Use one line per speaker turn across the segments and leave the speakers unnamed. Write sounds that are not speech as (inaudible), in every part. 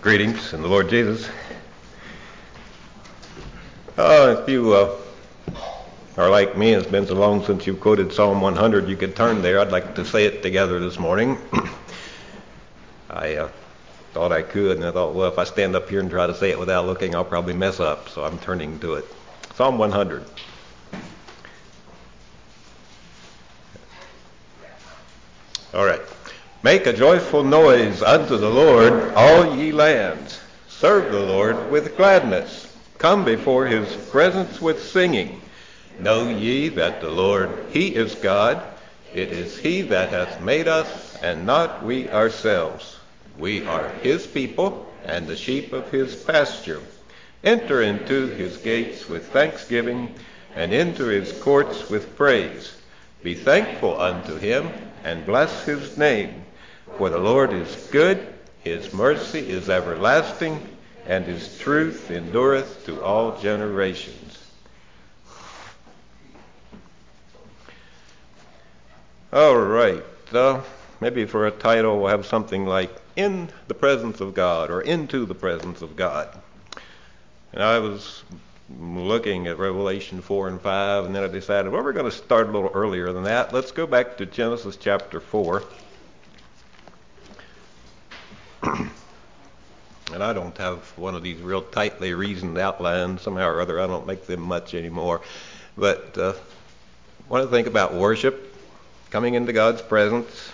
Greetings in the Lord Jesus. Uh, if you uh, are like me, it's been so long since you've quoted Psalm 100, you could turn there. I'd like to say it together this morning. (clears throat) I uh, thought I could, and I thought, well, if I stand up here and try to say it without looking, I'll probably mess up. So I'm turning to it. Psalm 100. All right. Make a joyful noise unto the Lord, all ye lands. Serve the Lord with gladness. Come before his presence with singing. Know ye that the Lord, he is God. It is he that hath made us, and not we ourselves. We are his people, and the sheep of his pasture. Enter into his gates with thanksgiving, and into his courts with praise. Be thankful unto him, and bless his name. For the Lord is good, his mercy is everlasting, and his truth endureth to all generations. All right. Uh, maybe for a title, we'll have something like In the Presence of God or Into the Presence of God. And I was looking at Revelation 4 and 5, and then I decided, well, we're going to start a little earlier than that. Let's go back to Genesis chapter 4. (clears throat) and I don't have one of these real tightly reasoned outlines. Somehow or other, I don't make them much anymore. But uh, want to think about worship, coming into God's presence.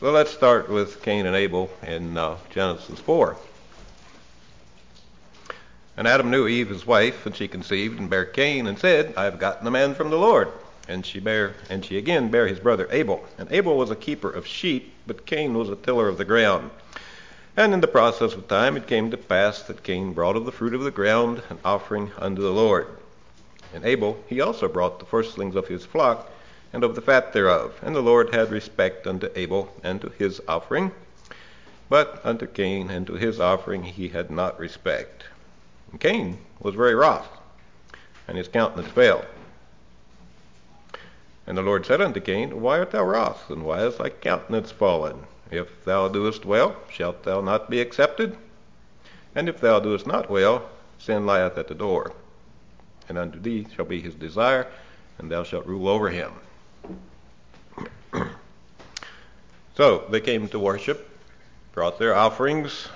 So let's start with Cain and Abel in uh, Genesis 4. And Adam knew Eve his wife, and she conceived and bare Cain, and said, I have gotten a man from the Lord. And she bare, and she again bare his brother Abel. And Abel was a keeper of sheep, but Cain was a tiller of the ground. And in the process of time it came to pass that Cain brought of the fruit of the ground an offering unto the Lord. And Abel he also brought the firstlings of his flock and of the fat thereof. And the Lord had respect unto Abel and to his offering, but unto Cain and to his offering he had not respect. And Cain was very wroth, and his countenance fell. And the Lord said unto Cain, Why art thou wroth, and why is thy countenance fallen? If thou doest well, shalt thou not be accepted? And if thou doest not well, sin lieth at the door. And unto thee shall be his desire, and thou shalt rule over him. (clears throat) so they came to worship, brought their offerings.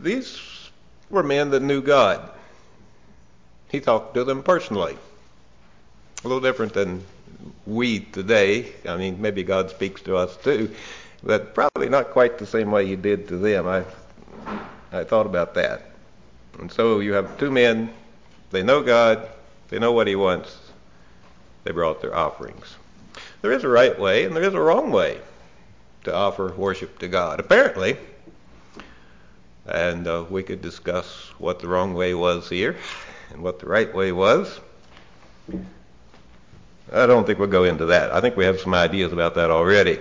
These were men that knew God. He talked to them personally. A little different than we today. I mean, maybe God speaks to us too, but probably not quite the same way He did to them. I, I thought about that. And so you have two men, they know God, they know what He wants, they brought their offerings. There is a right way and there is a wrong way to offer worship to God, apparently. And uh, we could discuss what the wrong way was here and what the right way was. I don't think we'll go into that. I think we have some ideas about that already.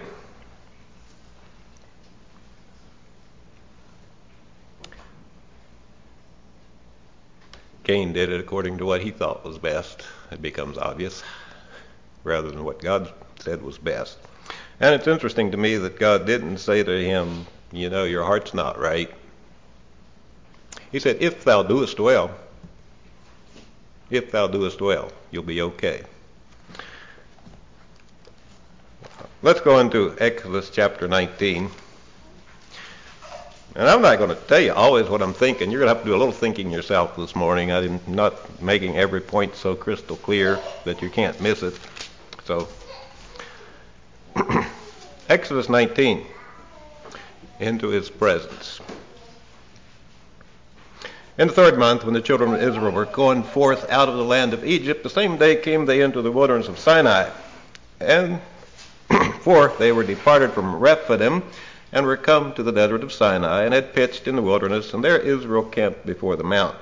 Cain did it according to what he thought was best. It becomes obvious, rather than what God said was best. And it's interesting to me that God didn't say to him, You know, your heart's not right. He said, If thou doest well, if thou doest well, you'll be okay. Let's go into Exodus chapter 19. And I'm not going to tell you always what I'm thinking. You're going to have to do a little thinking yourself this morning. I'm not making every point so crystal clear that you can't miss it. So, (clears throat) Exodus 19, into his presence. In the third month, when the children of Israel were going forth out of the land of Egypt, the same day came they into the wilderness of Sinai. And (clears throat) forth they were departed from Rephidim, and were come to the desert of Sinai, and had pitched in the wilderness, and there Israel camped before the mount.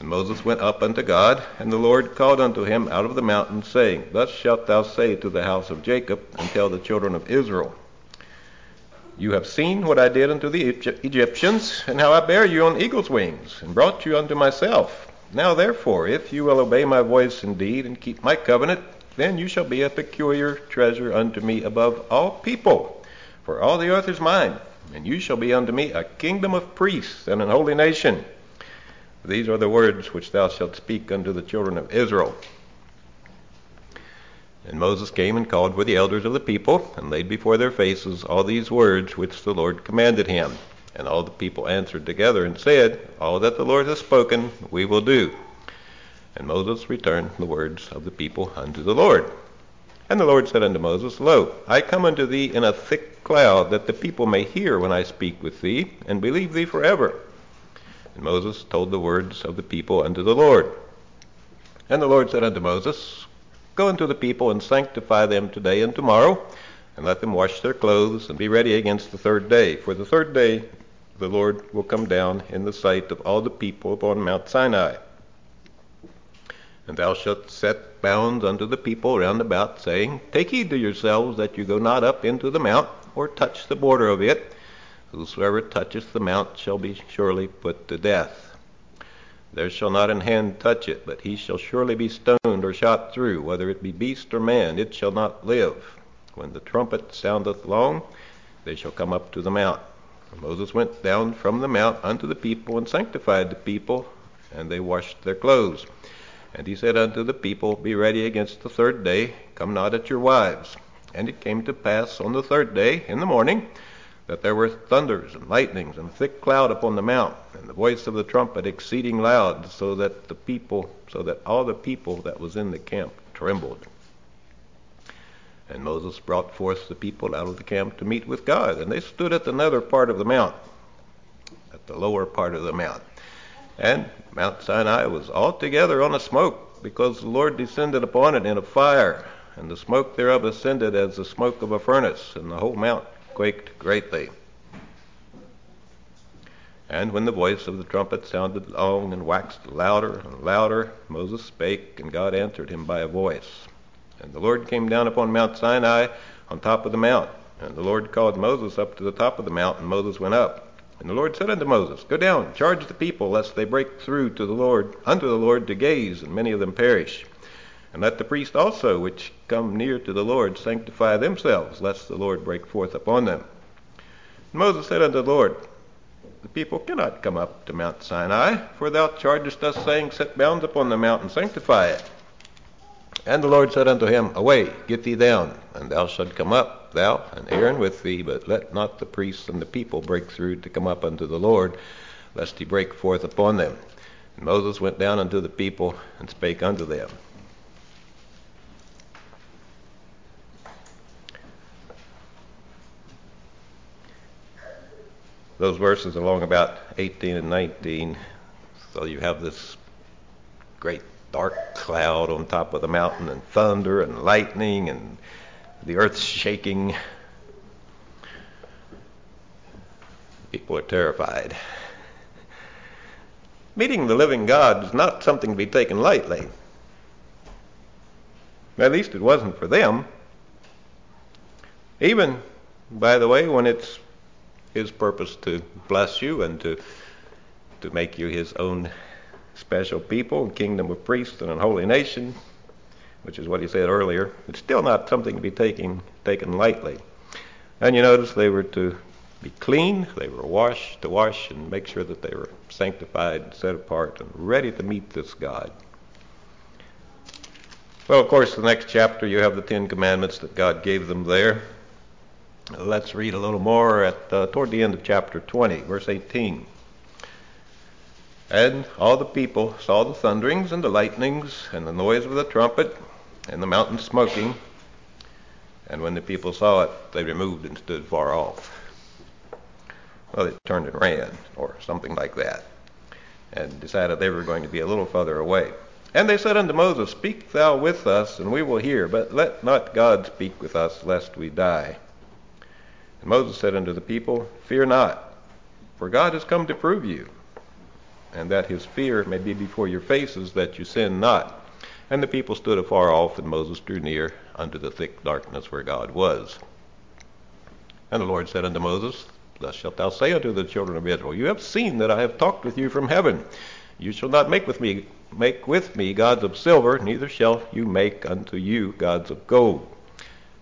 And Moses went up unto God, and the Lord called unto him out of the mountain, saying, Thus shalt thou say to the house of Jacob, and tell the children of Israel, you have seen what I did unto the Egyptians, and how I bare you on eagle's wings, and brought you unto myself. Now therefore, if you will obey my voice indeed, and keep my covenant, then you shall be a peculiar treasure unto me above all people. For all the earth is mine, and you shall be unto me a kingdom of priests and an holy nation. These are the words which thou shalt speak unto the children of Israel. And Moses came and called for the elders of the people, and laid before their faces all these words which the Lord commanded him. And all the people answered together and said, All that the Lord has spoken, we will do. And Moses returned the words of the people unto the Lord. And the Lord said unto Moses, Lo, I come unto thee in a thick cloud, that the people may hear when I speak with thee, and believe thee forever. And Moses told the words of the people unto the Lord. And the Lord said unto Moses, Go unto the people and sanctify them today and tomorrow, and let them wash their clothes and be ready against the third day. For the third day the Lord will come down in the sight of all the people upon Mount Sinai. And thou shalt set bounds unto the people round about, saying, Take heed to yourselves that you go not up into the mount, or touch the border of it. Whosoever toucheth the mount shall be surely put to death. There shall not an hand touch it, but he shall surely be stoned or shot through, whether it be beast or man, it shall not live. When the trumpet soundeth long, they shall come up to the mount. And Moses went down from the mount unto the people, and sanctified the people, and they washed their clothes. And he said unto the people, Be ready against the third day, come not at your wives. And it came to pass on the third day, in the morning, that there were thunders and lightnings and a thick cloud upon the mount, and the voice of the trumpet exceeding loud, so that the people, so that all the people that was in the camp trembled. And Moses brought forth the people out of the camp to meet with God, and they stood at the nether part of the mount, at the lower part of the mount. And Mount Sinai was altogether on a smoke, because the Lord descended upon it in a fire, and the smoke thereof ascended as the smoke of a furnace, and the whole mount quaked greatly. And when the voice of the trumpet sounded long and waxed louder and louder, Moses spake, and God answered him by a voice. And the Lord came down upon Mount Sinai on top of the mount. And the Lord called Moses up to the top of the mount, and Moses went up. And the Lord said unto Moses, Go down, charge the people, lest they break through to the Lord, unto the Lord to gaze, and many of them perish. And let the priests also, which come near to the Lord, sanctify themselves, lest the Lord break forth upon them. And Moses said unto the Lord, The people cannot come up to Mount Sinai, for thou chargest us, saying, Set bounds upon the mount and sanctify it. And the Lord said unto him, Away, get thee down, and thou shalt come up, thou and Aaron with thee, but let not the priests and the people break through to come up unto the Lord, lest he break forth upon them. And Moses went down unto the people and spake unto them. Those verses along about 18 and 19, so you have this great dark cloud on top of the mountain, and thunder and lightning, and the earth shaking. People are terrified. Meeting the living God is not something to be taken lightly. At least it wasn't for them. Even, by the way, when it's His purpose to bless you and to to make you His own special people, kingdom of priests, and a holy nation, which is what he said earlier. It's still not something to be taken taken lightly. And you notice they were to be clean, they were washed to wash and make sure that they were sanctified, set apart, and ready to meet this God. Well, of course, the next chapter you have the Ten Commandments that God gave them there. Let's read a little more at uh, toward the end of chapter 20, verse 18. And all the people saw the thunderings and the lightnings and the noise of the trumpet and the mountain smoking. And when the people saw it, they removed and stood far off. Well, they turned and ran, or something like that, and decided they were going to be a little further away. And they said unto Moses, Speak thou with us, and we will hear, but let not God speak with us, lest we die. And Moses said unto the people, Fear not, for God has come to prove you and that his fear may be before your faces, that you sin not. And the people stood afar off, and Moses drew near unto the thick darkness where God was. And the Lord said unto Moses, Thus shalt thou say unto the children of Israel, You have seen that I have talked with you from heaven. You shall not make with me make with me gods of silver, neither shall you make unto you gods of gold.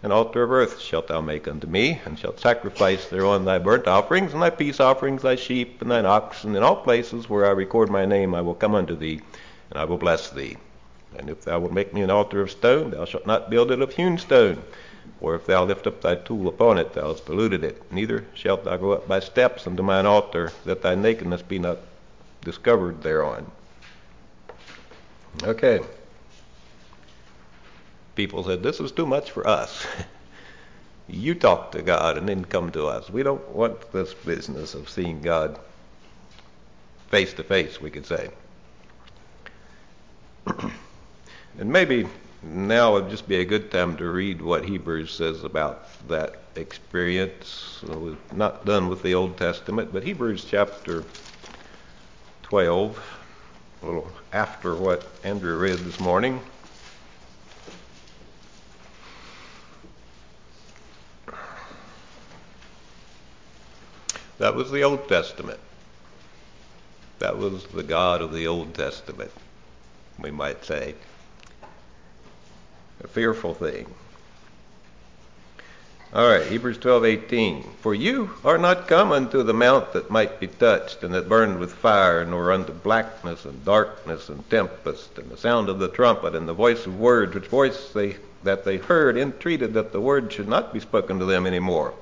An altar of earth shalt thou make unto me, and shalt sacrifice thereon thy burnt offerings, and thy peace offerings, thy sheep, and thine oxen. In all places where I record my name I will come unto thee, and I will bless thee. And if thou wilt make me an altar of stone, thou shalt not build it of hewn stone. For if thou lift up thy tool upon it, thou hast polluted it. Neither shalt thou go up by steps unto mine altar, that thy nakedness be not discovered thereon. Okay people said, This is too much for us. (laughs) you talk to God and then come to us. We don't want this business of seeing God face to face, we could say. (clears throat) and maybe now would just be a good time to read what Hebrews says about that experience. we're not done with the Old Testament, but Hebrews chapter 12, a little after what Andrew read this morning. That was the Old Testament. That was the God of the Old Testament, we might say. A fearful thing. All right, Hebrews 12:18. For you are not come unto the mount that might be touched, and that burned with fire, nor unto blackness and darkness and tempest, and the sound of the trumpet, and the voice of words, which voice they that they heard entreated that the word should not be spoken to them any more.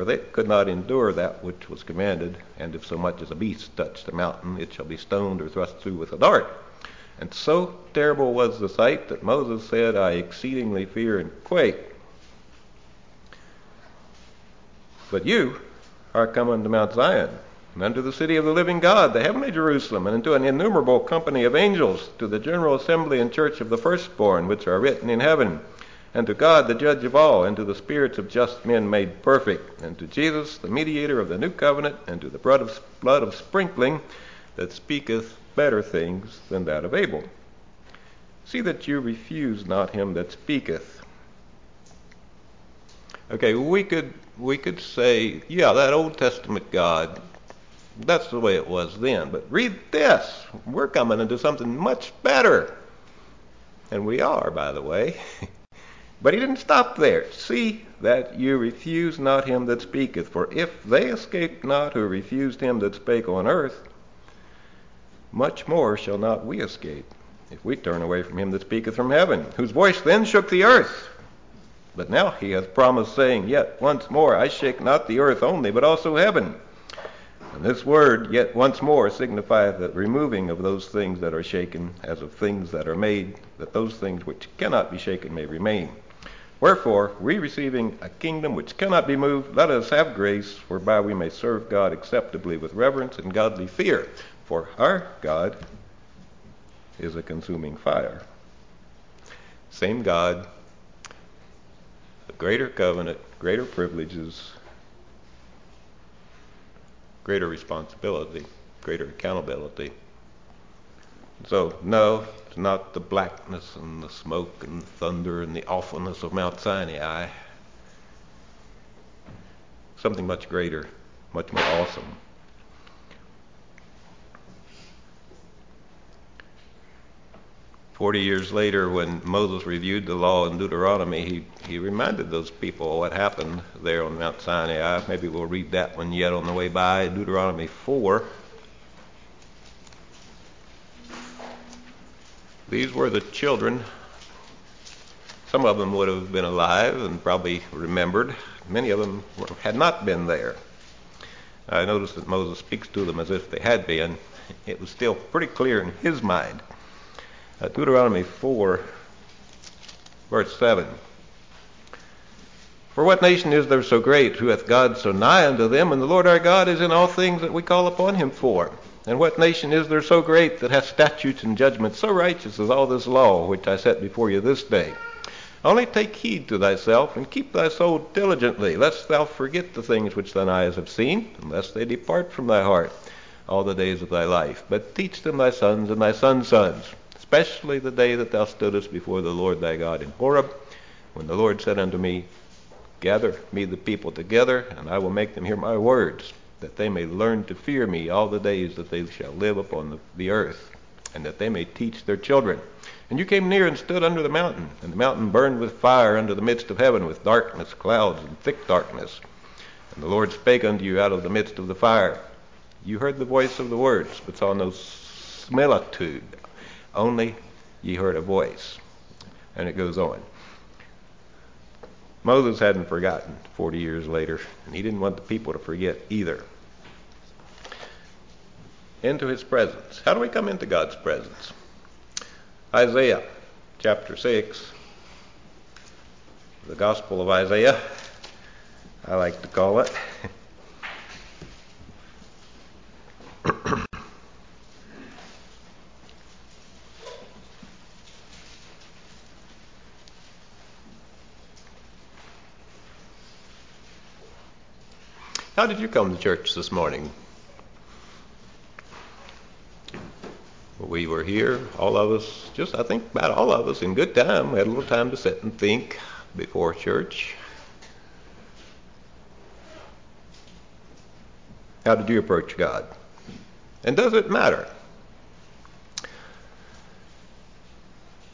For they could not endure that which was commanded, and if so much as a beast touch the mountain, it shall be stoned or thrust through with a dart. And so terrible was the sight that Moses said, I exceedingly fear and quake. But you are come unto Mount Zion, and unto the city of the living God, the heavenly Jerusalem, and unto an innumerable company of angels, to the general assembly and church of the firstborn, which are written in heaven and to God, the judge of all, and to the spirits of just men made perfect, and to Jesus, the mediator of the new covenant, and to the blood of, blood of sprinkling that speaketh better things than that of Abel. See that you refuse not him that speaketh. Okay, we could we could say, yeah, that Old Testament God, that's the way it was then. But read this. We're coming into something much better. And we are, by the way. (laughs) But he didn't stop there. See that you refuse not him that speaketh. For if they escaped not who refused him that spake on earth, much more shall not we escape if we turn away from him that speaketh from heaven, whose voice then shook the earth. But now he hath promised, saying, Yet once more I shake not the earth only, but also heaven. And this word, yet once more, signifieth the removing of those things that are shaken, as of things that are made, that those things which cannot be shaken may remain. Wherefore, we receiving a kingdom which cannot be moved, let us have grace whereby we may serve God acceptably with reverence and godly fear. For our God is a consuming fire. Same God, a greater covenant, greater privileges, greater responsibility, greater accountability. So, no, not the blackness and the smoke and the thunder and the awfulness of Mount Sinai. Something much greater, much more awesome. Forty years later, when Moses reviewed the law in Deuteronomy, he, he reminded those people what happened there on Mount Sinai. Maybe we'll read that one yet on the way by. Deuteronomy 4. These were the children. Some of them would have been alive and probably remembered. Many of them had not been there. I noticed that Moses speaks to them as if they had been. It was still pretty clear in his mind. Uh, Deuteronomy 4, verse 7. For what nation is there so great, who hath God so nigh unto them, and the Lord our God is in all things that we call upon him for? And what nation is there so great that hath statutes and judgments so righteous as all this law which I set before you this day? Only take heed to thyself, and keep thy soul diligently, lest thou forget the things which thine eyes have seen, and lest they depart from thy heart all the days of thy life. But teach them thy sons and thy sons' sons, especially the day that thou stoodest before the Lord thy God in Horeb, when the Lord said unto me, Gather me the people together, and I will make them hear my words that they may learn to fear me all the days that they shall live upon the, the earth. and that they may teach their children. And you came near and stood under the mountain, and the mountain burned with fire under the midst of heaven, with darkness, clouds, and thick darkness. And the Lord spake unto you out of the midst of the fire. You heard the voice of the words, but saw no similitude. Only ye heard a voice. And it goes on. Moses hadn't forgotten 40 years later, and he didn't want the people to forget either. Into his presence. How do we come into God's presence? Isaiah chapter 6, the Gospel of Isaiah, I like to call it. (coughs) How did you come to church this morning? We were here, all of us, just I think about all of us, in good time. We had a little time to sit and think before church. How did you approach God? And does it matter?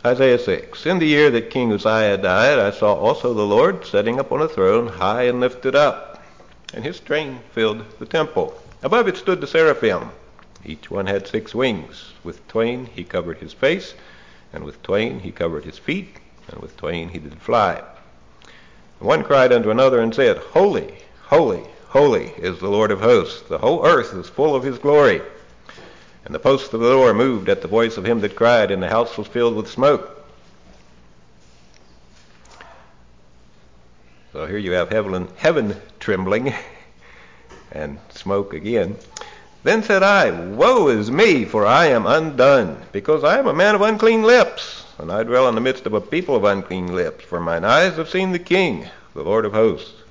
Isaiah 6. In the year that King Uzziah died, I saw also the Lord setting up on a throne, high and lifted up and his train filled the temple. Above it stood the seraphim. Each one had six wings. With twain he covered his face, and with twain he covered his feet, and with twain he did fly. And one cried unto another and said, Holy, holy, holy is the Lord of hosts. The whole earth is full of his glory. And the posts of the door moved at the voice of him that cried, and the house was filled with smoke. So here you have heaven, heaven trembling (laughs) and smoke again. Then said I, Woe is me, for I am undone, because I am a man of unclean lips, and I dwell in the midst of a people of unclean lips, for mine eyes have seen the King, the Lord of hosts.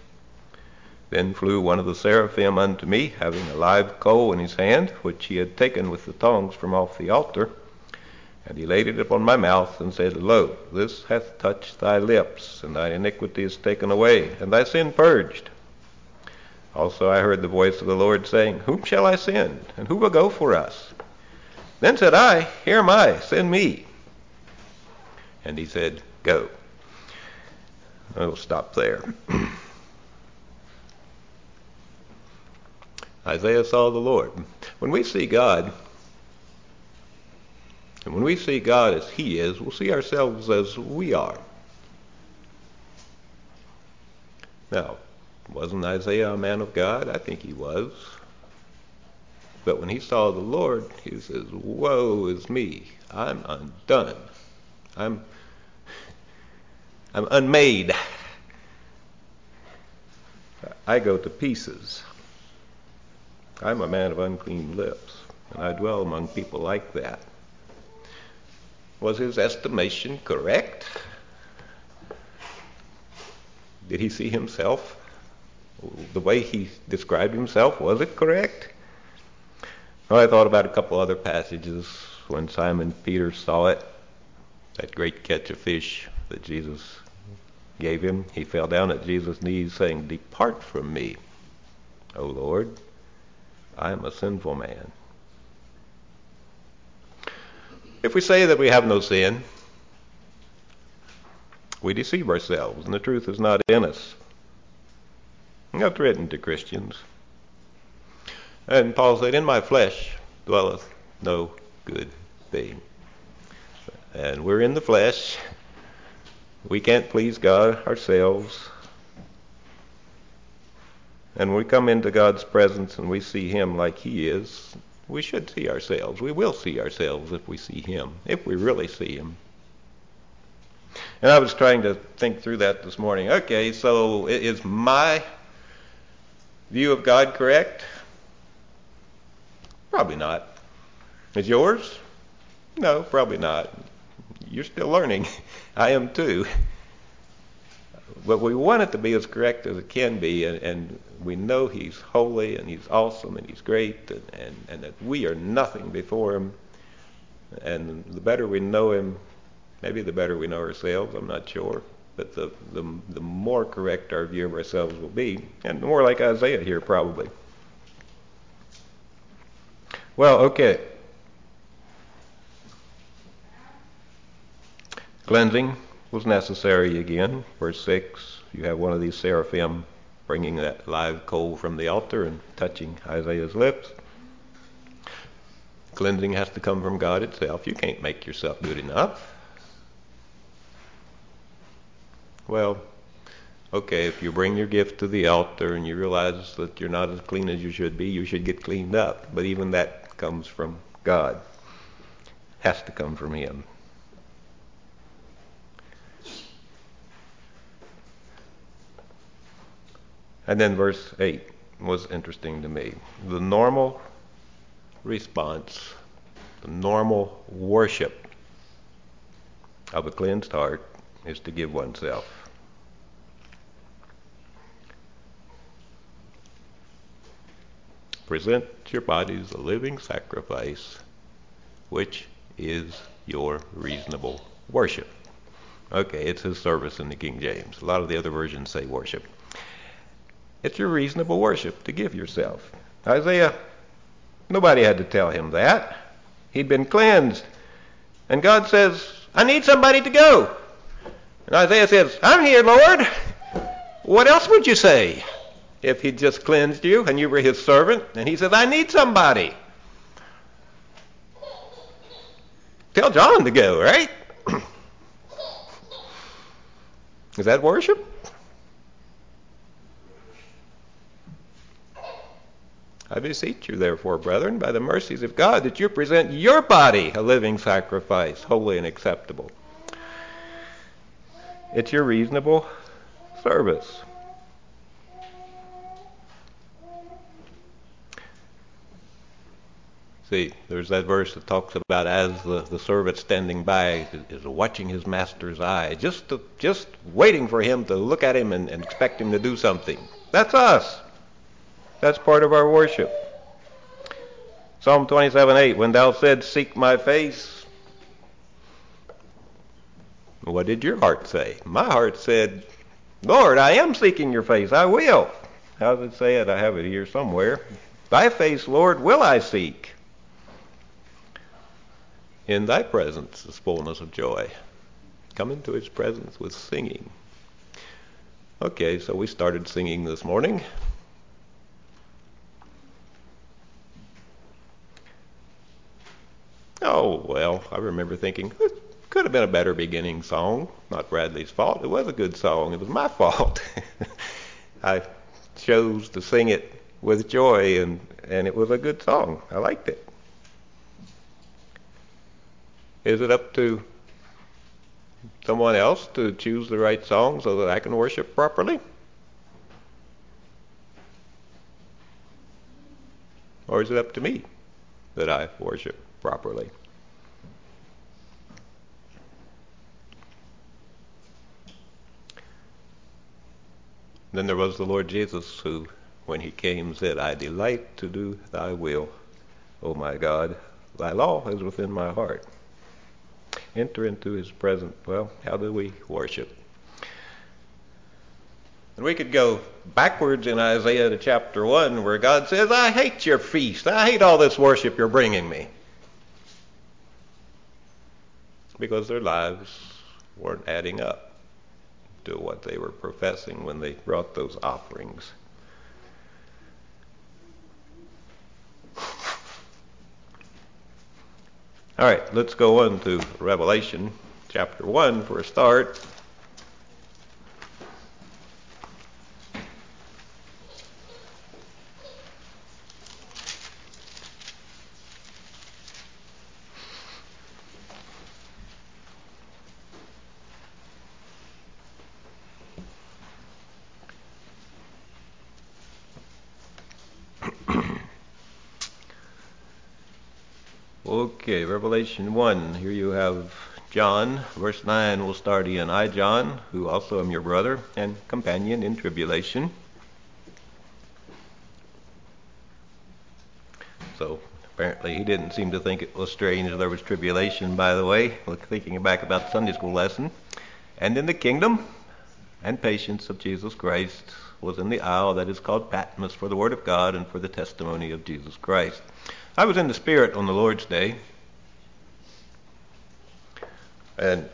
Then flew one of the seraphim unto me, having a live coal in his hand, which he had taken with the tongs from off the altar. And he laid it upon my mouth, and said, Lo, this hath touched thy lips, and thy iniquity is taken away, and thy sin purged. Also I heard the voice of the Lord saying, Whom shall I send, and who will go for us? Then said I, Here am I, send me. And he said, Go. I will stop there. (clears throat) Isaiah saw the Lord. When we see God, and when we see God as He is, we'll see ourselves as we are. Now, wasn't Isaiah a man of God? I think he was. But when he saw the Lord, he says, Woe is me. I'm undone. I'm, I'm unmade. I go to pieces. I'm a man of unclean lips, and I dwell among people like that. Was his estimation correct? Did he see himself the way he described himself? Was it correct? Well, I thought about a couple other passages when Simon Peter saw it, that great catch of fish that Jesus gave him. He fell down at Jesus' knees saying, Depart from me, O Lord, I am a sinful man. If we say that we have no sin, we deceive ourselves, and the truth is not in us. That's written to Christians. And Paul said, In my flesh dwelleth no good thing. And we're in the flesh. We can't please God ourselves. And when we come into God's presence and we see Him like He is, we should see ourselves. We will see ourselves if we see Him, if we really see Him. And I was trying to think through that this morning. Okay, so is my view of God correct? Probably not. Is yours? No, probably not. You're still learning. (laughs) I am too. But we want it to be as correct as it can be, and, and we know He's holy and He's awesome and He's great, and, and, and that we are nothing before Him. And the better we know Him, maybe the better we know ourselves, I'm not sure. But the, the, the more correct our view of ourselves will be, and more like Isaiah here, probably. Well, okay. Cleansing was necessary again. Verse 6, you have one of these seraphim bringing that live coal from the altar and touching Isaiah's lips. Cleansing has to come from God itself. You can't make yourself good enough. Well, okay, if you bring your gift to the altar and you realize that you're not as clean as you should be, you should get cleaned up. But even that comes from God. Has to come from Him. And then verse 8 was interesting to me. The normal response, the normal worship of a cleansed heart is to give oneself. Present your bodies a living sacrifice, which is your reasonable worship. Okay, it's his service in the King James. A lot of the other versions say worship. It's your reasonable worship to give yourself. Isaiah Nobody had to tell him that. He'd been cleansed. And God says, I need somebody to go. And Isaiah says, I'm here, Lord. What else would you say if he'd just cleansed you and you were his servant? And he says, I need somebody. Tell John to go, right? (clears throat) Is that worship? I beseech you, therefore, brethren, by the mercies of God, that you present your body a living sacrifice, holy and acceptable. It's your reasonable service. See, there's that verse that talks about as the, the servant standing by is, watching his master's eye, just to, just waiting for him to look at him and, and expect him to do something. That's us. That's part of our worship. Psalm 27:8, when thou said, Seek my face, what did your heart say? My heart said, Lord, I am seeking your face. I will. How does it say it? I have it here somewhere. Thy face, Lord, will I seek. In thy presence is fullness of joy. Come into his presence with singing. Okay, so we started singing this morning. Oh, well, I remember thinking, could have been a better beginning song. Not Bradley's fault. It was a good song. It was my fault. (laughs) I chose to sing it with joy, and, and it was a good song. I liked it. Is it up to someone else to choose the right song so that I can worship properly? Or is it up to me that I worship properly. And then there was the Lord Jesus who, when he came, said, I delight to do thy will, O my God. Thy law is within my heart. Enter into his presence. Well, how do we worship? And we could go backwards in Isaiah to chapter 1 where God says, I hate your feast. I hate all this worship you're bringing me because their lives weren't adding up to what they were professing when they brought those offerings. All right, let's go on to Revelation chapter 1 for a start. Okay, Revelation 1. Here you have John, verse 9. We'll start in. I, John, who also am your brother and companion in tribulation. So apparently he didn't seem to think it was strange there was tribulation, by the way, thinking back about the Sunday school lesson. And in the kingdom and patience of Jesus Christ was in the isle that is called Patmos for the word of God and for the testimony of Jesus Christ. I was in the Spirit on the Lord's Day, and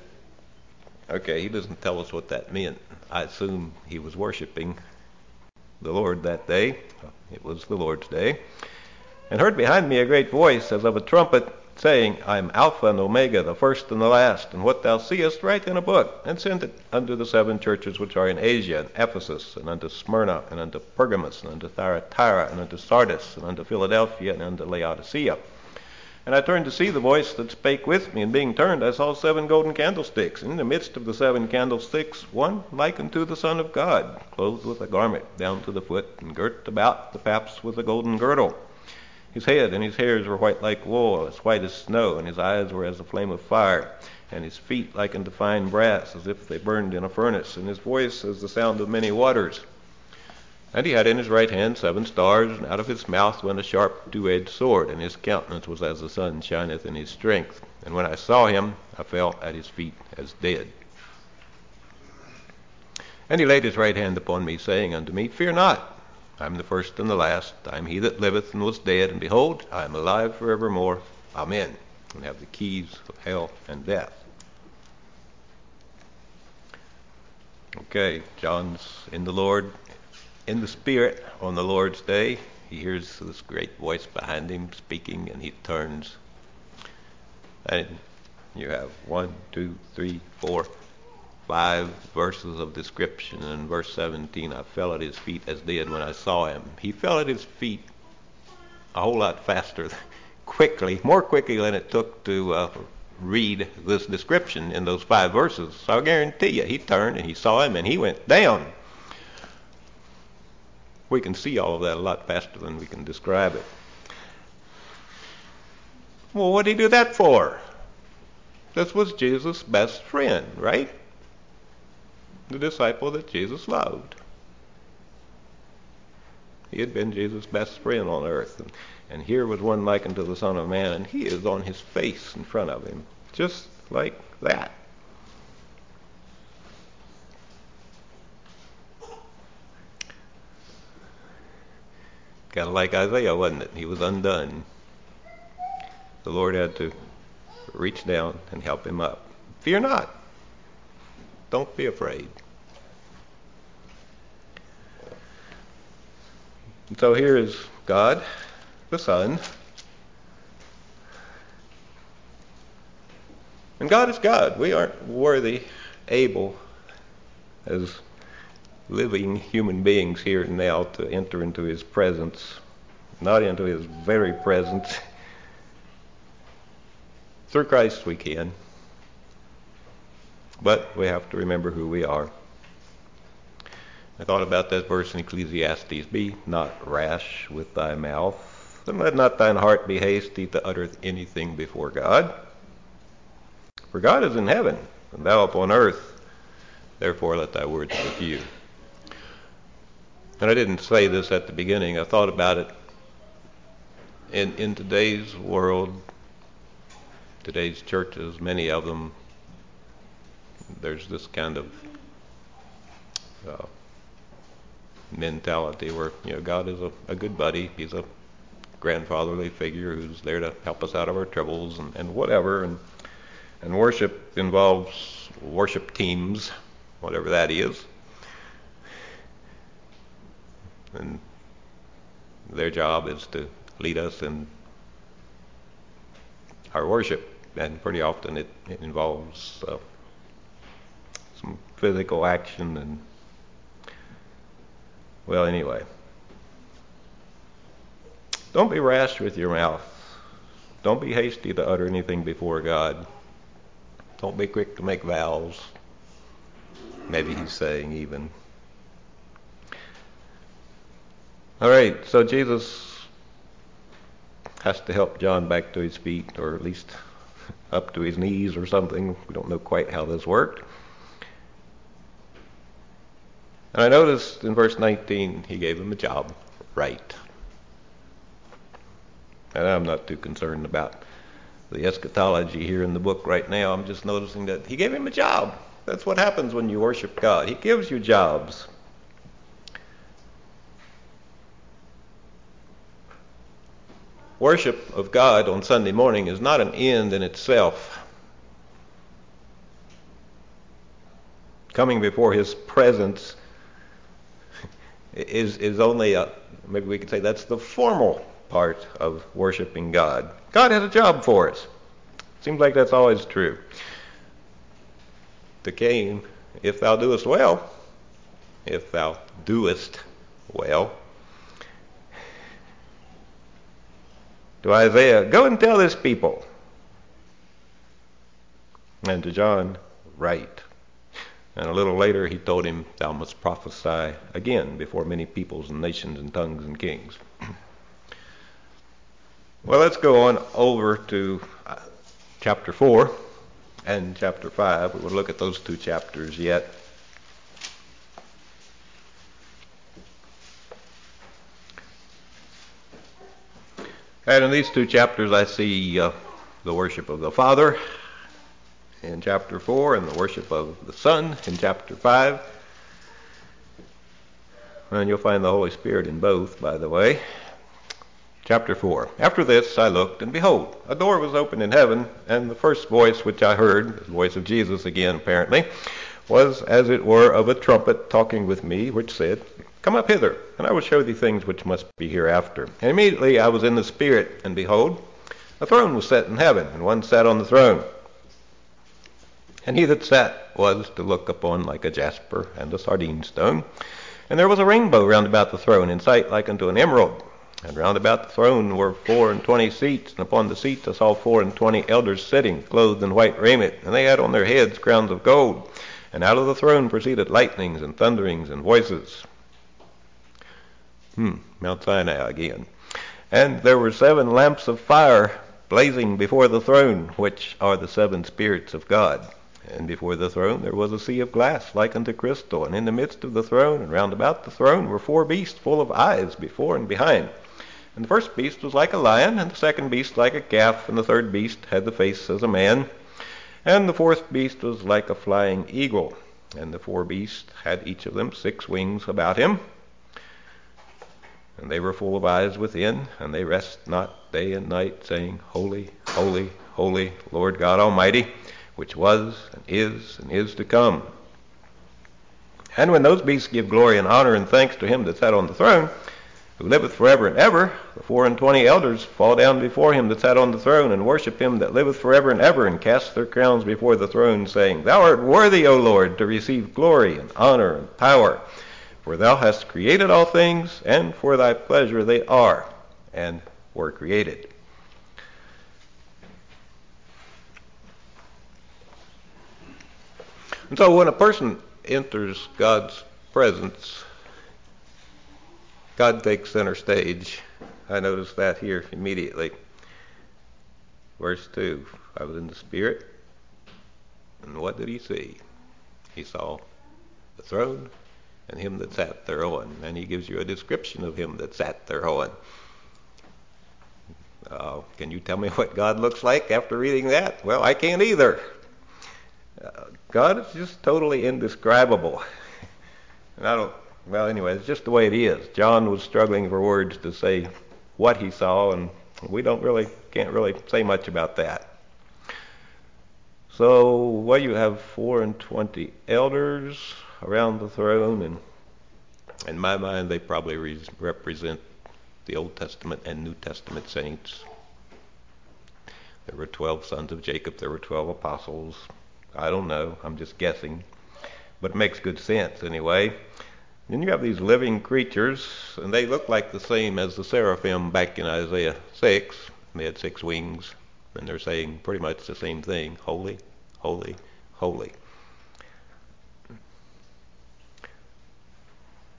Okay, he doesn't tell us what that meant. I assume he was worshiping the Lord that day. It was the Lord's day. And heard behind me a great voice as of a trumpet saying, I am Alpha and Omega, the first and the last, and what thou seest write in a book, and send it unto the seven churches which are in Asia, and Ephesus, and unto Smyrna, and unto Pergamos, and unto Thyatira, and unto Sardis, and unto Philadelphia, and unto Laodicea. And I turned to see the voice that spake with me, and being turned, I saw seven golden candlesticks. And in the midst of the seven candlesticks, one like unto the Son of God, clothed with a garment down to the foot, and girt about the paps with a golden girdle. His head and his hairs were white like wool, as white as snow, and his eyes were as a flame of fire, and his feet like unto fine brass, as if they burned in a furnace, and his voice as the sound of many waters. And he had in his right hand seven stars, and out of his mouth went a sharp two-edged sword, and his countenance was as the sun shineth in his strength. And when I saw him, I fell at his feet as dead. And he laid his right hand upon me, saying unto me, Fear not. I am the first and the last. I am he that liveth and was dead, and behold, I am alive forevermore. Amen. And have the keys of hell and death. Okay, John's in the Lord, in the Spirit on the Lord's day. He hears this great voice behind him speaking, and he turns. And you have one, two, three, four, five verses of description. And in verse 17, I fell at his feet as did when I saw him. He fell at his feet a whole lot faster, (laughs) quickly, more quickly than it took to uh, read this description in those five verses. So I guarantee you, he turned and he saw him and he went down. We can see all of that a lot faster than we can describe it. Well, what did he do that for? This was Jesus' best friend, right? the disciple that Jesus loved. He had been Jesus' best friend on earth. And, and here was one likened to the Son of Man, and he is on his face in front of him, just like that. Kind of like Isaiah, wasn't it? He was undone. The Lord had to reach down and help him up. Fear not. Don't be afraid. So here is God, the Son. And God is God. We aren't worthy, able, as living human beings here and now, to enter into His presence, not into His very presence. Through Christ we can. But we have to remember who we are. I thought about that verse in Ecclesiastes Be not rash with thy mouth, and let not thine heart be hasty to utter anything before God. For God is in heaven, and thou upon earth, therefore let thy words be few. And I didn't say this at the beginning, I thought about it. In, in today's world, today's churches, many of them, there's this kind of uh, mentality where you know God is a, a good buddy. He's a grandfatherly figure who's there to help us out of our troubles and, and whatever. And and worship involves worship teams, whatever that is. And their job is to lead us in our worship, and pretty often it, it involves uh, some physical action and well, anyway. Don't be rash with your mouth. Don't be hasty to utter anything before God. Don't be quick to make vows. Maybe he's saying even. All right, so Jesus has to help John back to his feet, or at least up to his knees or something. We don't know quite how this worked. And I noticed in verse 19, he gave him a job right. And I'm not too concerned about the eschatology here in the book right now. I'm just noticing that he gave him a job. That's what happens when you worship God. He gives you jobs. Worship of God on Sunday morning is not an end in itself. coming before his presence (laughs) is, is only a, maybe we could say that's the formal part of worshiping God. God has a job for us. Seems like that's always true. To Cain, if thou doest well, if thou doest well. To Isaiah, go and tell this people. And to John, write. And a little later he told him, Thou must prophesy again before many peoples and nations and tongues and kings. well, let's go on over to uh, chapter 4 and chapter 5. We will look at those two chapters yet. And in these two chapters, I see uh, the worship of the Father in chapter 4 and the worship of the Son in chapter 5. And you'll find the Holy Spirit in both, by the way. Chapter 4. After this I looked, and behold, a door was opened in heaven, and the first voice which I heard, the voice of Jesus again apparently, was as it were of a trumpet talking with me, which said, Come up hither, and I will show thee things which must be hereafter. And immediately I was in the Spirit, and behold, a throne was set in heaven, and one sat on the throne. And he that sat was to look upon like a jasper and a sardine stone. And there was a rainbow round about the throne, in sight like unto an emerald. And round about the throne were four and twenty seats, and upon the seats I saw four and twenty elders sitting, clothed in white raiment, and they had on their heads crowns of gold. And out of the throne proceeded lightnings and thunderings and voices. Hmm, Mount Sinai again. And there were seven lamps of fire blazing before the throne, which are the seven spirits of God. And before the throne there was a sea of glass like unto crystal, and in the midst of the throne and round about the throne were four beasts full of eyes before and behind. And the first beast was like a lion, and the second beast like a calf, and the third beast had the face as a man, and the fourth beast was like a flying eagle. And the four beasts had each of them six wings about him, and they were full of eyes within, and they rest not day and night, saying, Holy, holy, holy, Lord God Almighty which was, and is, and is to come. And when those beasts give glory and honor and thanks to him that sat on the throne, who liveth forever and ever, the four and twenty elders fall down before him that sat on the throne, and worship him that liveth forever and ever, and cast their crowns before the throne, saying, Thou art worthy, O Lord, to receive glory and honor and power, for thou hast created all things, and for thy pleasure they are, and were created. And so when a person enters God's presence, God takes center stage. I noticed that here immediately. Verse 2 I was in the Spirit, and what did he see? He saw the throne and him that sat thereon. And he gives you a description of him that sat thereon. Uh, can you tell me what God looks like after reading that? Well, I can't either. God is just totally indescribable. and I don't, well, anyway, it's just the way it is. John was struggling for words to say what he saw, and we don't really, can't really say much about that. So, well, you have four and twenty elders around the throne, and in my mind, they probably re- represent the Old Testament and New Testament saints. There were 12 sons of Jacob, there were 12 apostles, I don't know. I'm just guessing. But it makes good sense anyway. Then you have these living creatures, and they look like the same as the seraphim back in Isaiah 6. They had six wings, and they're saying pretty much the same thing Holy, holy, holy.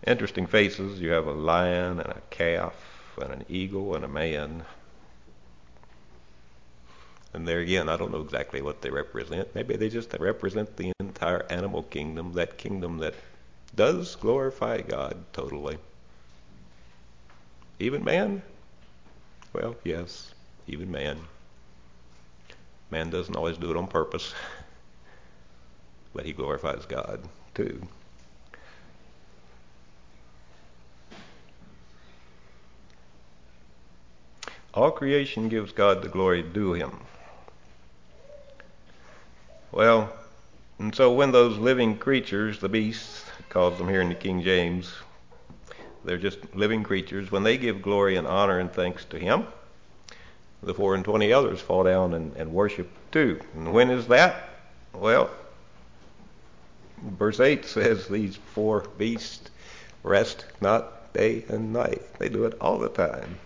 Interesting faces. You have a lion and a calf and an eagle and a man. And there again, I don't know exactly what they represent. Maybe they just represent the entire animal kingdom, that kingdom that does glorify God totally. Even man? Well, yes, even man. Man doesn't always do it on purpose, (laughs) but he glorifies God too. All creation gives God the glory due him. Well, And so when those living creatures, the beasts, calls them here in the King James, they're just living creatures, when they give glory and honor and thanks to Him, the four and twenty others fall down and, and worship too. And when is that? Well, verse 8 says these four beasts rest not day and night. They do it all the time.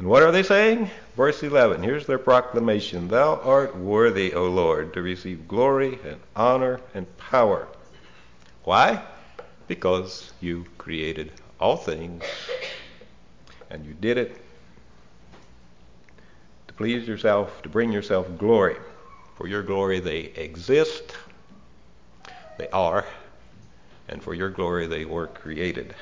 And what are they saying? Verse 11. Here's their proclamation Thou art worthy, O Lord, to receive glory and honor and power. Why? Because you created all things and you did it to please yourself, to bring yourself glory. For your glory they exist, they are, and for your glory they were created.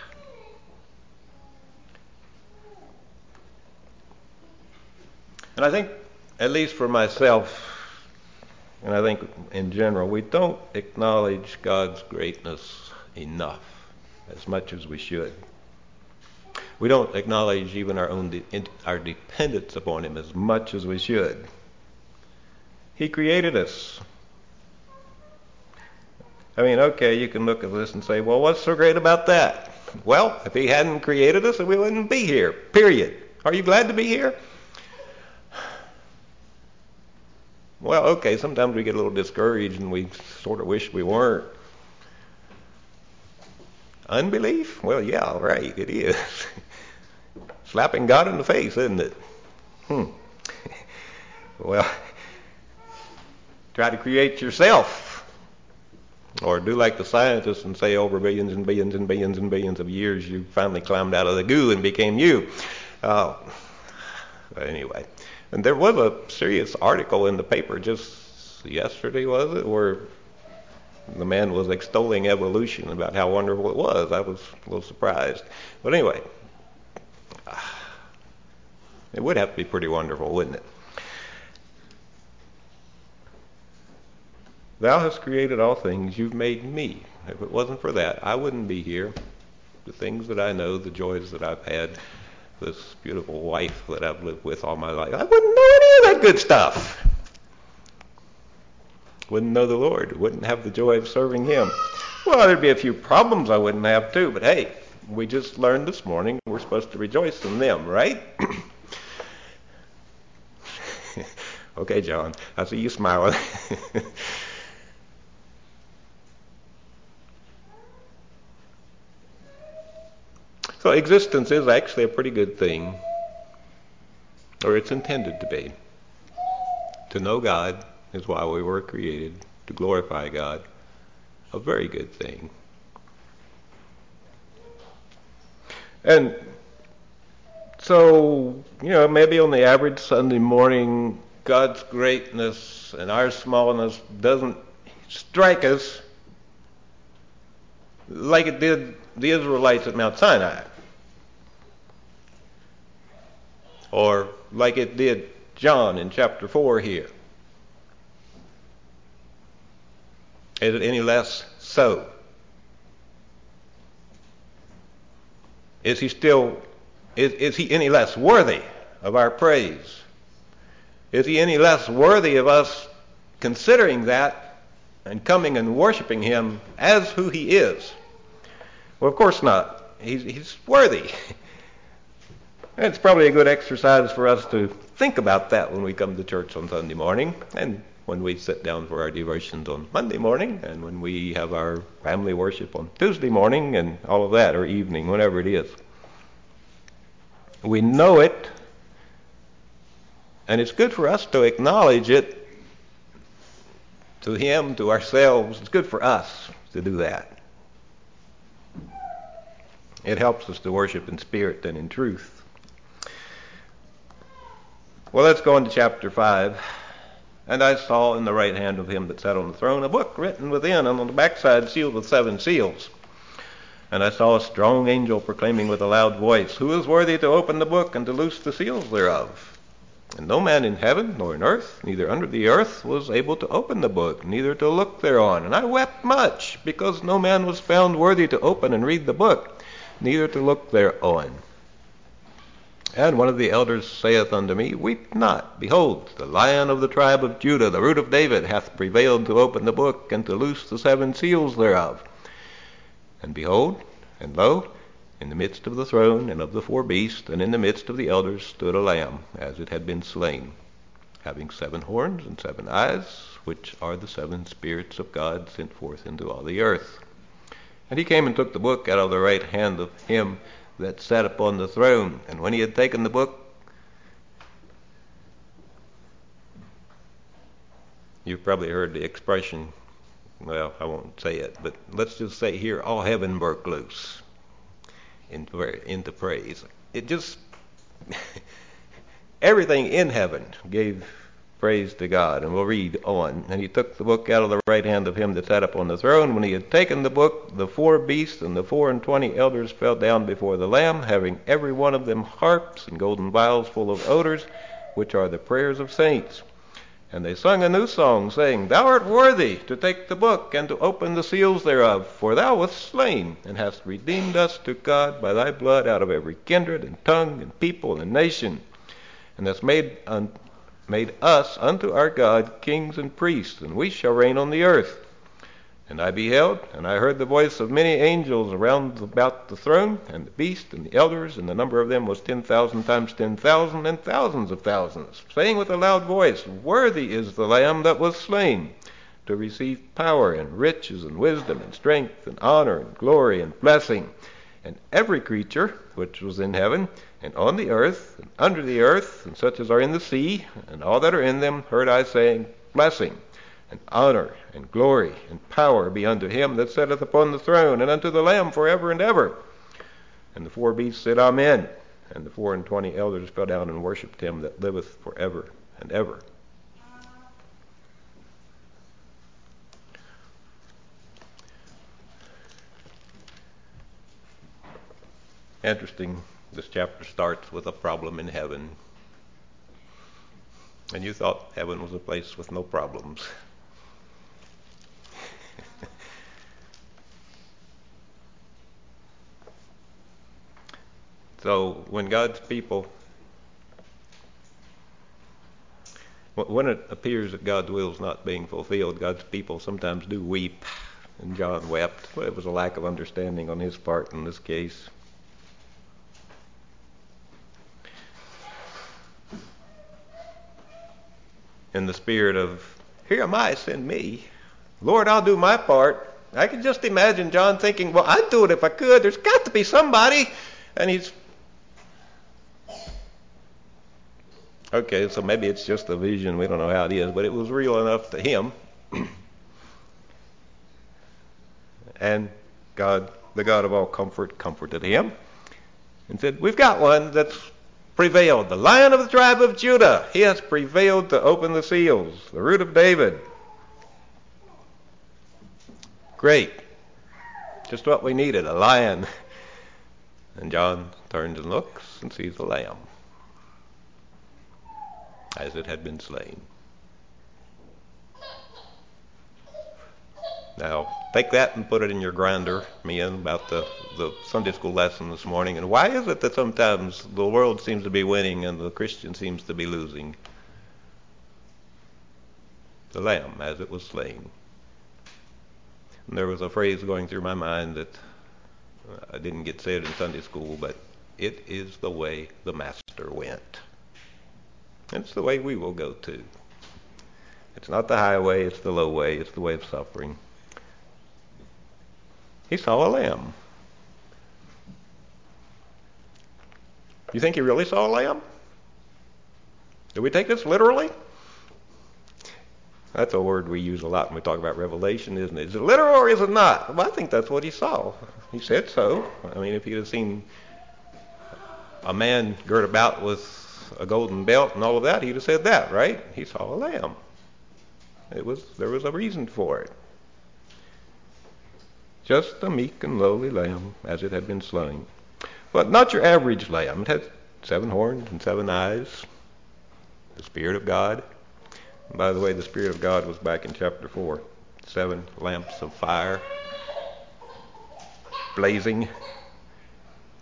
And I think, at least for myself, and I think in general, we don't acknowledge God's greatness enough, as much as we should. We don't acknowledge even our own de- our dependence upon Him as much as we should. He created us. I mean, okay, you can look at this and say, well, what's so great about that? Well, if He hadn't created us, we wouldn't be here, period. Are you glad to be here? Well, okay, sometimes we get a little discouraged and we sort of wish we weren't. Unbelief? Well, yeah, right, it is. (laughs) Slapping God in the face, isn't it? Hmm. (laughs) well, try to create yourself. Or do like the scientists and say over billions and billions and billions and billions of years you finally climbed out of the goo and became you. Uh, but anyway. And there was a serious article in the paper just yesterday, was it, where the man was extolling evolution about how wonderful it was. I was a little surprised. But anyway, (sighs) it would have to be pretty wonderful, wouldn't it? Thou hast created all things, you've made me. If it wasn't for that, I wouldn't be here. The things that I know, the joys that I've had, this beautiful wife that I've lived with all my life. I wouldn't know any of that good stuff. Wouldn't know the Lord. Wouldn't have the joy of serving Him. Well, there'd be a few problems I wouldn't have too, but hey, we just learned this morning we're supposed to rejoice in them, right? (coughs) okay, John, I see you smiling. (laughs) So existence is actually a pretty good thing, or it's intended to be. To know God is why we were created, to glorify God, a very good thing. And so, you know, maybe on the average Sunday morning, God's greatness and our smallness doesn't strike us like it did the Israelites at Mount Sinai. Or like it did John in chapter 4 here. Is it any less so? Is he still, is, is he any less worthy of our praise? Is he any less worthy of us considering that and coming and worshiping him as who he is? Well, of course not. He's, he's worthy. (laughs) it's probably a good exercise for us to think about that when we come to church on Sunday morning and when we sit down for our devotions on Monday morning and when we have our family worship on Tuesday morning and all of that, or evening, whenever it is. We know it, and it's good for us to acknowledge it to Him, to ourselves. It's good for us to do that. It helps us to worship in spirit and in truth. Well, let's go on to chapter 5. And I saw in the right hand of him that sat on the throne a book written within, and on the backside sealed with seven seals. And I saw a strong angel proclaiming with a loud voice, Who is worthy to open the book and to loose the seals thereof? And no man in heaven, nor in earth, neither under the earth, was able to open the book, neither to look thereon. And I wept much, because no man was found worthy to open and read the book neither to look thereon. And one of the elders saith unto me, Weep not. Behold, the lion of the tribe of Judah, the root of David, hath prevailed to open the book and to loose the seven seals thereof. And behold, and lo, in the midst of the throne and of the four beasts, and in the midst of the elders, stood a lamb, as it had been slain, having seven horns and seven eyes, which are the seven spirits of God sent forth into all the earth. And he came and took the book out of the right hand of him that sat upon the throne. And when he had taken the book, you've probably heard the expression, well, I won't say it, but let's just say here, all heaven broke loose into, praise. It just, (laughs) everything in heaven gave praise to God. And we'll read on. And he took the book out of the right hand of him that sat upon the throne. When he had taken the book, the four beasts and the four and twenty elders fell down before the Lamb, having every one of them harps and golden vials full of odors, which are the prayers of saints. And they sung a new song, saying, Thou art worthy to take the book and to open the seals thereof, for thou wast slain, and hast redeemed us to God by thy blood out of every kindred and tongue and people and nation, and hast made, un- made us unto our God kings and priests, and we shall reign on the earth. And I beheld, and I heard the voice of many angels around about the throne, and the beast, and the elders, and the number of them was ten thousand times ten thousand, and thousands of thousands, saying with a loud voice, Worthy is the Lamb that was slain, to receive power, and riches, and wisdom, and strength, and honor, and glory, and blessing. And every creature which was in heaven, and on the earth, and under the earth, and such as are in the sea, and all that are in them, heard I saying, Blessing and honor and glory and power be unto him that sitteth upon the throne and unto the Lamb forever and ever. And the four beasts said, Amen. And the four and twenty elders fell down and worshipped him that liveth forever and ever. Interesting, this chapter starts with a problem in heaven. And you thought heaven was a place with no problems. (laughs) So when God's people, when it appears that God's will is not being fulfilled, God's people sometimes do weep, and John wept. It was a lack of understanding on his part in this case. In the spirit of, here am I, send me. Lord, I'll do my part. I can just imagine John thinking, well, I'd do it if I could. There's got to be somebody. And he's Okay, so maybe it's just a vision. We don't know how it is, but it was real enough to him. (clears throat) and God, the God of all comfort, comforted him and said, We've got one that's prevailed. The lion of the tribe of Judah. He has prevailed to open the seals. The root of David. Great. Just what we needed a lion. (laughs) And John turns and looks and sees the lamb as it had been slain. Now, take that and put it in your grinder, men, about the, the Sunday school lesson this morning. And why is it that sometimes the world seems to be winning and the Christian seems to be losing? The lamb as it was slain. And there was a phrase going through my mind that I didn't get said in Sunday school, but it is the way the master went. It's the way we will go too. It's not the highway, it's the low way, it's the way of suffering. He saw a lamb. You think he really saw a lamb? Do we take this literally? That's a word we use a lot when we talk about Revelation, isn't it? Is it literal or is it not? Well, I think that's what he saw. He said so. I mean, if he'd have seen a man girt about with a golden belt and all of that, he'd have said that, right? He saw a lamb. It was there was a reason for it. Just a meek and lowly lamb, as it had been slain. But not your average lamb. It had seven horns and seven eyes. The Spirit of God. And by the way, the Spirit of God was back in chapter 4. Seven lamps of fire blazing,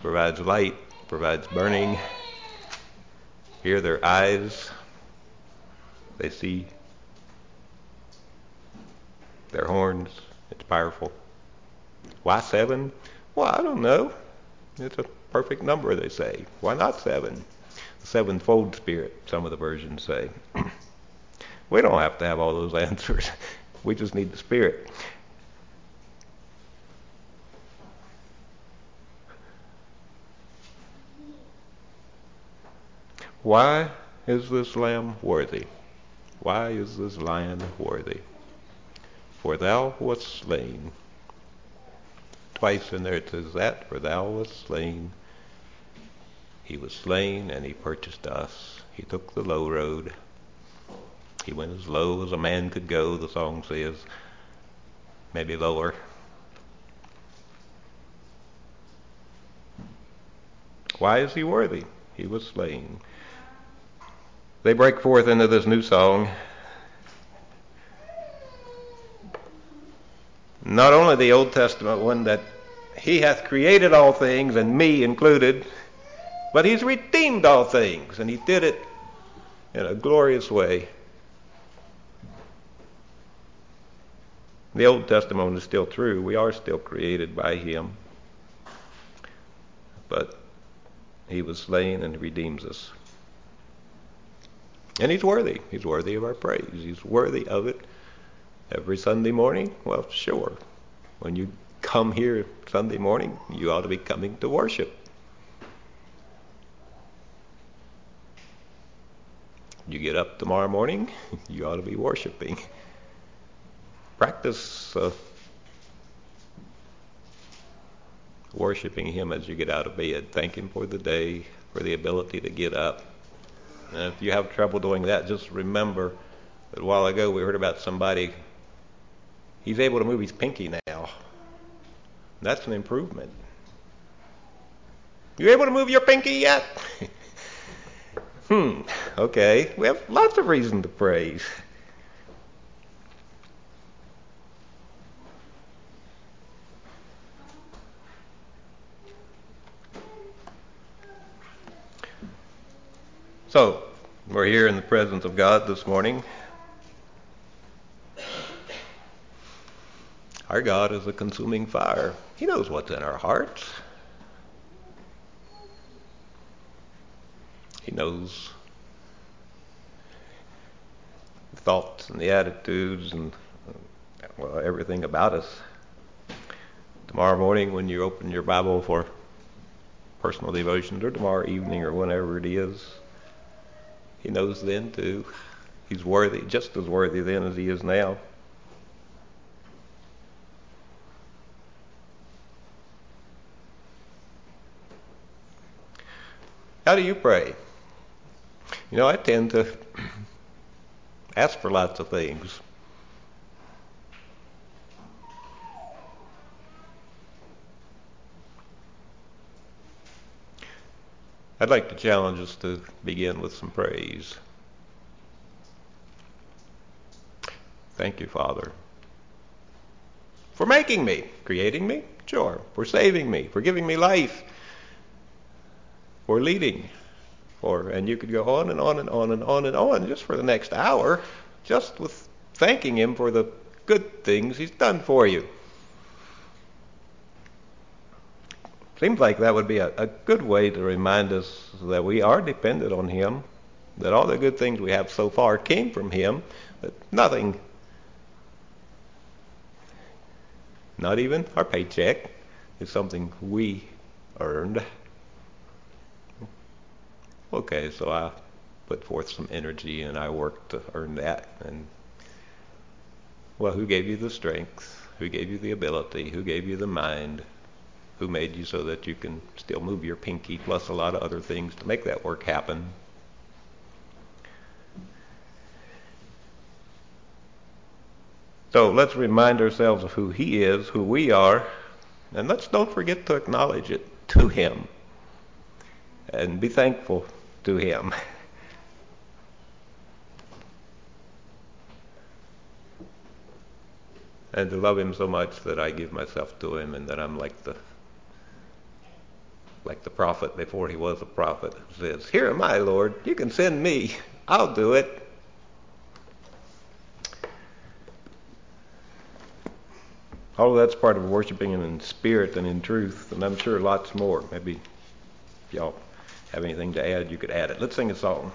provides light, provides burning, Here their eyes, they see their horns. It's powerful. Why seven? Well, I don't know. It's a perfect number, they say. Why not seven? The sevenfold spirit, some of the versions say. (clears throat) we don't have to have all those (laughs) answers. We just need the spirit. Why is this lamb worthy? Why is this lion worthy? For thou wast slain. Twice in there it says that, for thou wast slain. He was slain and he purchased us. He took the low road. He went as low as a man could go, the song says. Maybe lower. Why is he worthy? He was slain. They break forth into this new song. Not only the Old Testament one that He hath created all things, and me included, but He's redeemed all things, and He did it in a glorious way. The Old Testament is still true. We are still created by Him. But He was slain and He redeems us. And he's worthy. He's worthy of our praise. He's worthy of it every Sunday morning. Well, sure. When you come here Sunday morning, you ought to be coming to worship. You get up tomorrow morning, (laughs) you ought to be worshiping. Practice uh, worshiping Him as you get out of bed. Thank Him for the day, for the ability to get up and if you have trouble doing that, just remember that a while ago we heard about somebody, he's able to move his pinky now. That's an improvement. You able to move your pinky yet? (laughs) hmm, okay. We have lots of reason to praise. So, we're here in the presence of God this morning. Our God is a consuming fire. He knows what's in our hearts. He knows the thoughts and the attitudes and well, everything about us. Tomorrow morning, when you open your Bible for personal devotions, or tomorrow evening, or whenever it is, he knows then too. He's worthy, just as worthy then as he is now. How do you pray? You know, I tend to ask for lots of things. I'd like to challenge us to begin with some praise. Thank you, Father, for making me, creating me, sure, for saving me, for giving me life, for leading, for, and you could go on and on and on and on and on just for the next hour, just with thanking Him for the good things He's done for you. Seems like that would be a, a good way to remind us that we are dependent on Him, that all the good things we have so far came from Him, that nothing, not even our paycheck, is something we earned. Okay, so I put forth some energy and I worked to earn that. And well, who gave you the strength? Who gave you the ability? Who gave you the mind? who made you so that you can still move your pinky, plus a lot of other things to make that work happen. So let's remind ourselves of who He is, who we are, and let's don't forget to acknowledge it to Him and be thankful to Him. and to love Him so much that I give myself to Him and that I'm like the like the prophet before he was a prophet says, Here am I, Lord. You can send me. I'll do it. All of that's part of worshiping in spirit and in truth, and I'm sure lots more. Maybe y'all have anything to add, you could add it. Let's sing a song.